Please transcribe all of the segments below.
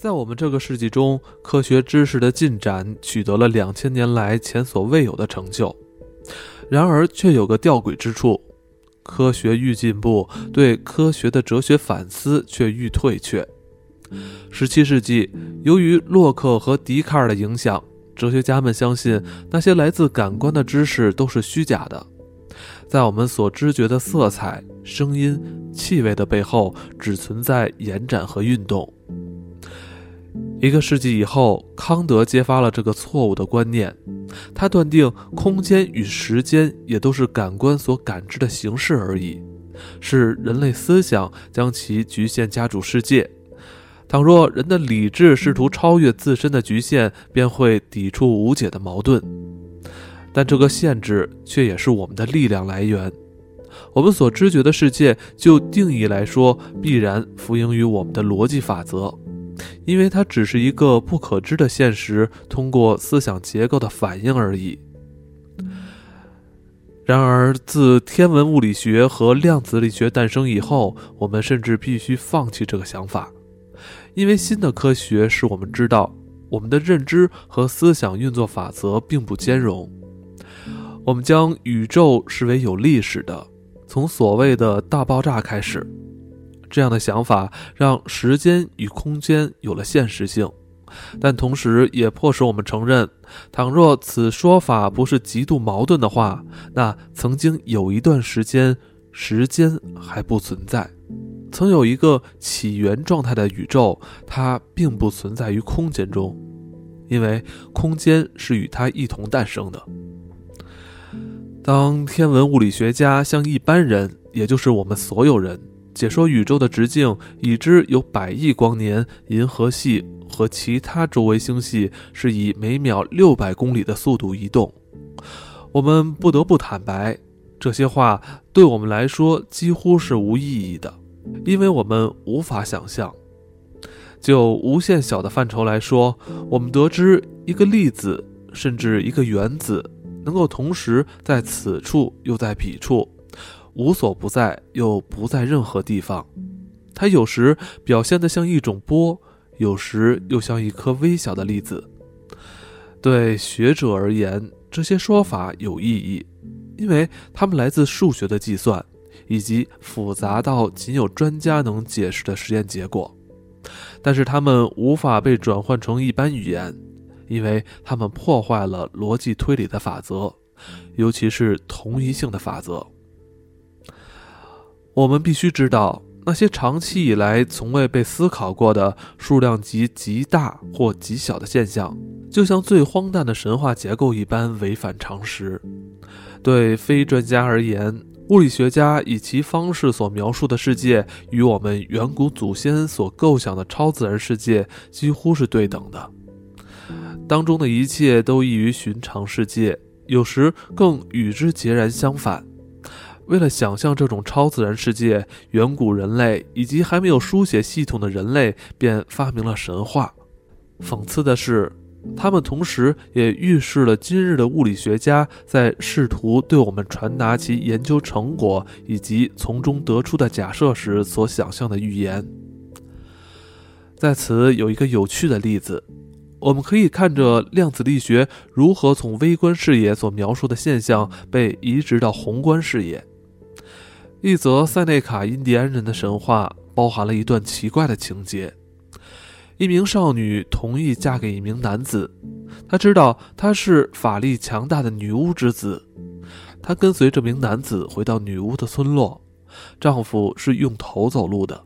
在我们这个世纪中，科学知识的进展取得了两千年来前所未有的成就。然而，却有个吊诡之处：科学愈进步，对科学的哲学反思却愈退却。十七世纪，由于洛克和笛卡尔的影响，哲学家们相信那些来自感官的知识都是虚假的。在我们所知觉的色彩、声音、气味的背后，只存在延展和运动。一个世纪以后，康德揭发了这个错误的观念。他断定，空间与时间也都是感官所感知的形式而已，是人类思想将其局限加主世界。倘若人的理智试图超越自身的局限，便会抵触无解的矛盾。但这个限制却也是我们的力量来源。我们所知觉的世界，就定义来说，必然服膺于我们的逻辑法则。因为它只是一个不可知的现实，通过思想结构的反应而已。然而，自天文物理学和量子力学诞生以后，我们甚至必须放弃这个想法，因为新的科学使我们知道，我们的认知和思想运作法则并不兼容。我们将宇宙视为有历史的，从所谓的大爆炸开始。这样的想法让时间与空间有了现实性，但同时也迫使我们承认，倘若此说法不是极度矛盾的话，那曾经有一段时间，时间还不存在，曾有一个起源状态的宇宙，它并不存在于空间中，因为空间是与它一同诞生的。当天文物理学家向一般人，也就是我们所有人。解说宇宙的直径，已知有百亿光年，银河系和其他周围星系是以每秒六百公里的速度移动。我们不得不坦白，这些话对我们来说几乎是无意义的，因为我们无法想象。就无限小的范畴来说，我们得知一个粒子，甚至一个原子，能够同时在此处又在彼处。无所不在，又不在任何地方。它有时表现得像一种波，有时又像一颗微小的粒子。对学者而言，这些说法有意义，因为它们来自数学的计算，以及复杂到仅有专家能解释的实验结果。但是，它们无法被转换成一般语言，因为它们破坏了逻辑推理的法则，尤其是同一性的法则。我们必须知道，那些长期以来从未被思考过的数量级极大或极小的现象，就像最荒诞的神话结构一般违反常识。对非专家而言，物理学家以其方式所描述的世界，与我们远古祖先所构想的超自然世界几乎是对等的。当中的一切都异于寻常世界，有时更与之截然相反。为了想象这种超自然世界，远古人类以及还没有书写系统的人类便发明了神话。讽刺的是，他们同时也预示了今日的物理学家在试图对我们传达其研究成果以及从中得出的假设时所想象的预言。在此有一个有趣的例子，我们可以看着量子力学如何从微观视野所描述的现象被移植到宏观视野。一则塞内卡印第安人的神话包含了一段奇怪的情节：一名少女同意嫁给一名男子，她知道他是法力强大的女巫之子。她跟随这名男子回到女巫的村落，丈夫是用头走路的。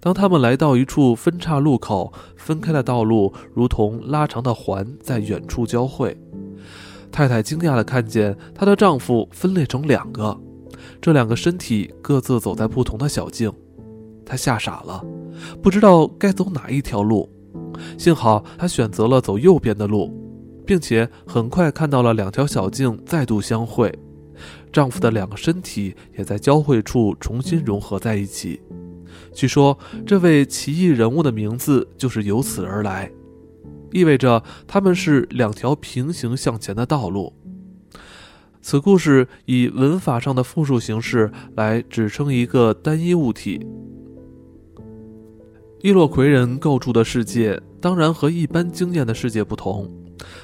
当他们来到一处分岔路口，分开的道路如同拉长的环在远处交汇。太太惊讶地看见她的丈夫分裂成两个。这两个身体各自走在不同的小径，他吓傻了，不知道该走哪一条路。幸好他选择了走右边的路，并且很快看到了两条小径再度相会，丈夫的两个身体也在交汇处重新融合在一起。据说，这位奇异人物的名字就是由此而来，意味着他们是两条平行向前的道路。此故事以文法上的复数形式来指称一个单一物体。伊洛魁人构筑的世界当然和一般经验的世界不同。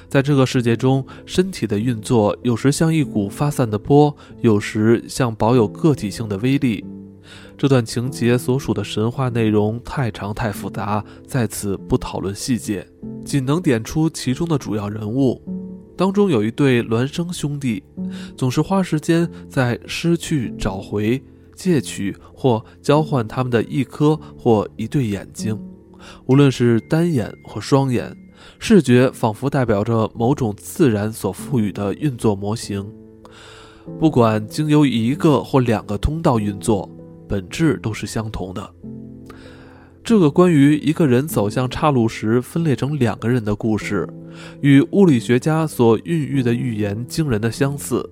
在这个世界中，身体的运作有时像一股发散的波，有时像保有个体性的威力。这段情节所属的神话内容太长太复杂，在此不讨论细节，仅能点出其中的主要人物。当中有一对孪生兄弟，总是花时间在失去、找回、借取或交换他们的一颗或一对眼睛，无论是单眼或双眼。视觉仿佛代表着某种自然所赋予的运作模型，不管经由一个或两个通道运作，本质都是相同的。这个关于一个人走向岔路时分裂成两个人的故事，与物理学家所孕育的预言惊人的相似。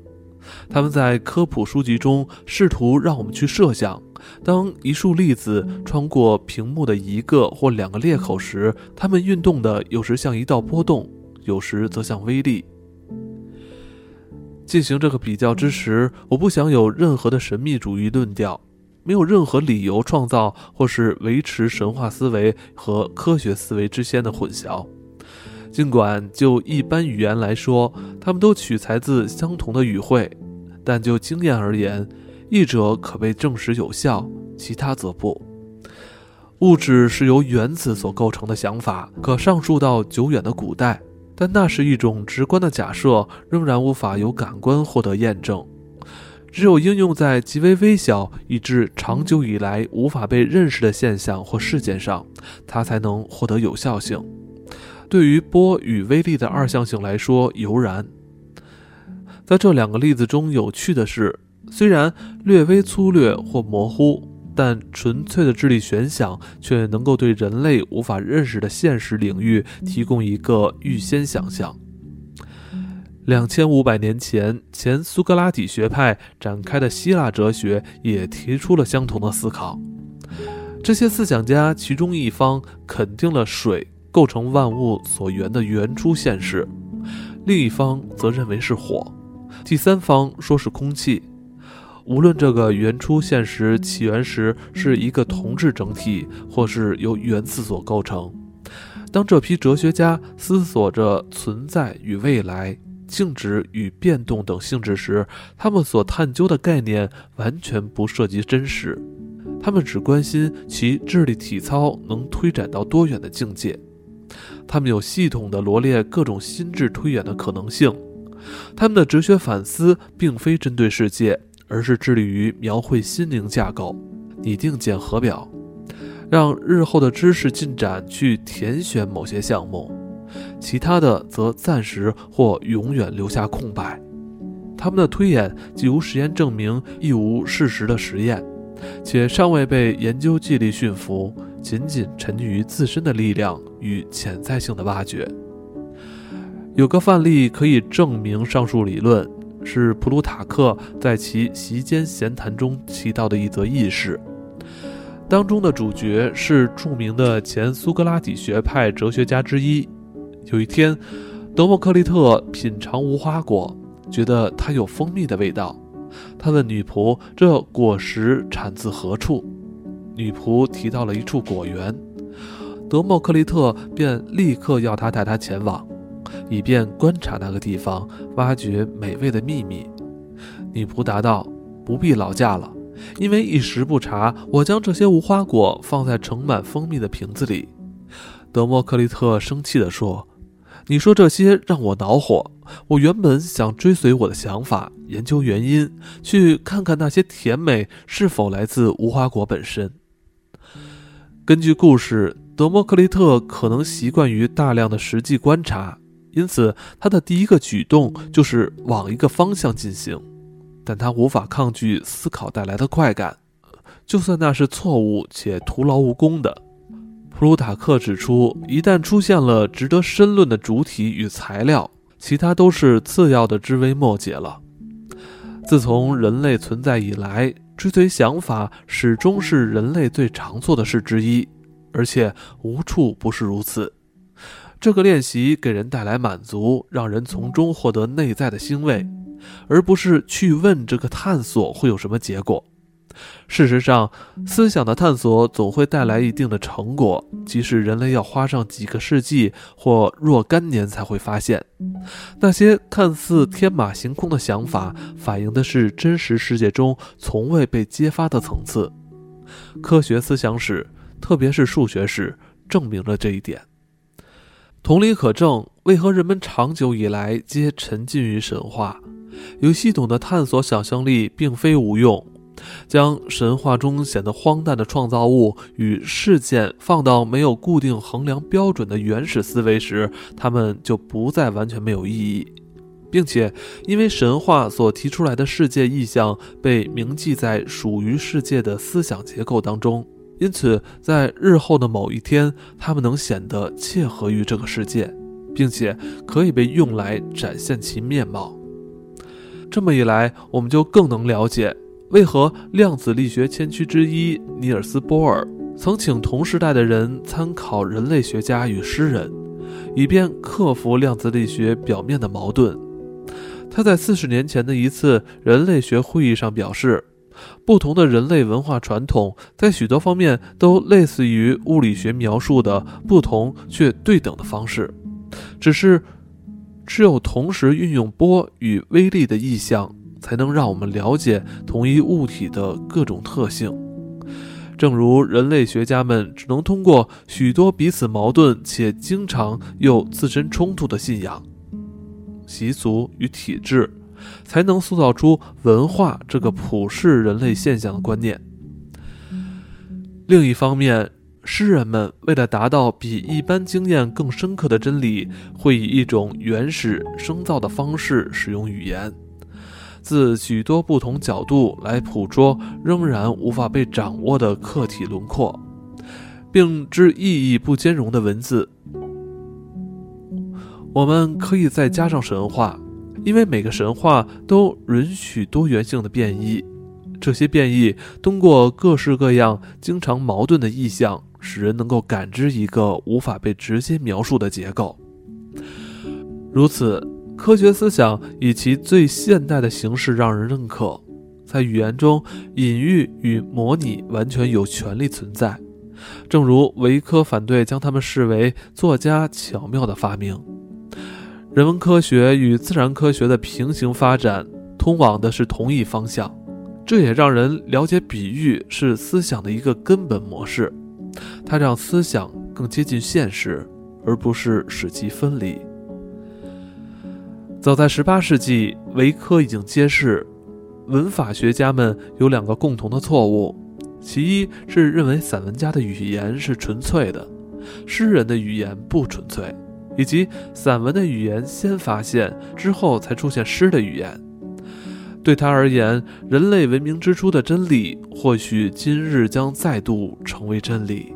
他们在科普书籍中试图让我们去设想。当一束粒子穿过屏幕的一个或两个裂口时，它们运动的有时像一道波动，有时则像微粒。进行这个比较之时，我不想有任何的神秘主义论调，没有任何理由创造或是维持神话思维和科学思维之间的混淆。尽管就一般语言来说，它们都取材自相同的语汇，但就经验而言。一者可被证实有效，其他则不。物质是由原子所构成的想法，可上溯到久远的古代，但那是一种直观的假设，仍然无法由感官获得验证。只有应用在极为微小以致长久以来无法被认识的现象或事件上，它才能获得有效性。对于波与微粒的二象性来说，犹然。在这两个例子中，有趣的是。虽然略微粗略或模糊，但纯粹的智力悬想却能够对人类无法认识的现实领域提供一个预先想象。两千五百年前，前苏格拉底学派展开的希腊哲学也提出了相同的思考。这些思想家其中一方肯定了水构成万物所源的原初现实，另一方则认为是火，第三方说是空气。无论这个原初现实起源时是一个同质整体，或是由原子所构成，当这批哲学家思索着存在与未来、静止与变动等性质时，他们所探究的概念完全不涉及真实，他们只关心其智力体操能推展到多远的境界。他们有系统地罗列各种心智推演的可能性，他们的哲学反思并非针对世界。而是致力于描绘心灵架构，拟定检核表，让日后的知识进展去填选某些项目，其他的则暂时或永远留下空白。他们的推演既无实验证明，亦无事实的实验，且尚未被研究纪律驯服，仅仅沉溺于自身的力量与潜在性的挖掘。有个范例可以证明上述理论。是普鲁塔克在其席间闲谈中提到的一则轶事，当中的主角是著名的前苏格拉底学派哲学家之一。有一天，德谟克利特品尝无花果，觉得它有蜂蜜的味道。他问女仆：“这果实产自何处？”女仆提到了一处果园，德谟克利特便立刻要他带他前往。以便观察那个地方，挖掘美味的秘密。女仆答道：“不必劳驾了，因为一时不察，我将这些无花果放在盛满蜂蜜的瓶子里。”德莫克利特生气地说：“你说这些让我恼火。我原本想追随我的想法，研究原因，去看看那些甜美是否来自无花果本身。”根据故事，德谟克利特可能习惯于大量的实际观察。因此，他的第一个举动就是往一个方向进行，但他无法抗拒思考带来的快感，就算那是错误且徒劳无功的。普鲁塔克指出，一旦出现了值得深论的主体与材料，其他都是次要的枝微末节了。自从人类存在以来，追随想法始终是人类最常做的事之一，而且无处不是如此。这个练习给人带来满足，让人从中获得内在的欣慰，而不是去问这个探索会有什么结果。事实上，思想的探索总会带来一定的成果，即使人类要花上几个世纪或若干年才会发现。那些看似天马行空的想法，反映的是真实世界中从未被揭发的层次。科学思想史，特别是数学史，证明了这一点。同理可证，为何人们长久以来皆沉浸于神话？有系统的探索想象力并非无用。将神话中显得荒诞的创造物与事件放到没有固定衡量标准的原始思维时，它们就不再完全没有意义，并且因为神话所提出来的世界意象被铭记在属于世界的思想结构当中，因此在日后的某一天，它们能显得切合于这个世界，并且可以被用来展现其面貌。这么一来，我们就更能了解。为何量子力学先驱之一尼尔斯·波尔曾请同时代的人参考人类学家与诗人，以便克服量子力学表面的矛盾？他在四十年前的一次人类学会议上表示，不同的人类文化传统在许多方面都类似于物理学描述的不同却对等的方式，只是只有同时运用波与微粒的意象。才能让我们了解同一物体的各种特性，正如人类学家们只能通过许多彼此矛盾且经常又自身冲突的信仰、习俗与体制，才能塑造出文化这个普世人类现象的观念。另一方面，诗人们为了达到比一般经验更深刻的真理，会以一种原始生造的方式使用语言。自许多不同角度来捕捉仍然无法被掌握的客体轮廓，并之意义不兼容的文字。我们可以再加上神话，因为每个神话都允许多元性的变异。这些变异通过各式各样、经常矛盾的意象，使人能够感知一个无法被直接描述的结构。如此。科学思想以其最现代的形式让人认可，在语言中，隐喻与模拟完全有权利存在。正如维科反对将它们视为作家巧妙的发明。人文科学与自然科学的平行发展，通往的是同一方向。这也让人了解，比喻是思想的一个根本模式，它让思想更接近现实，而不是使其分离。早在18世纪，维科已经揭示，文法学家们有两个共同的错误：其一是认为散文家的语言是纯粹的，诗人的语言不纯粹；以及散文的语言先发现，之后才出现诗的语言。对他而言，人类文明之初的真理，或许今日将再度成为真理。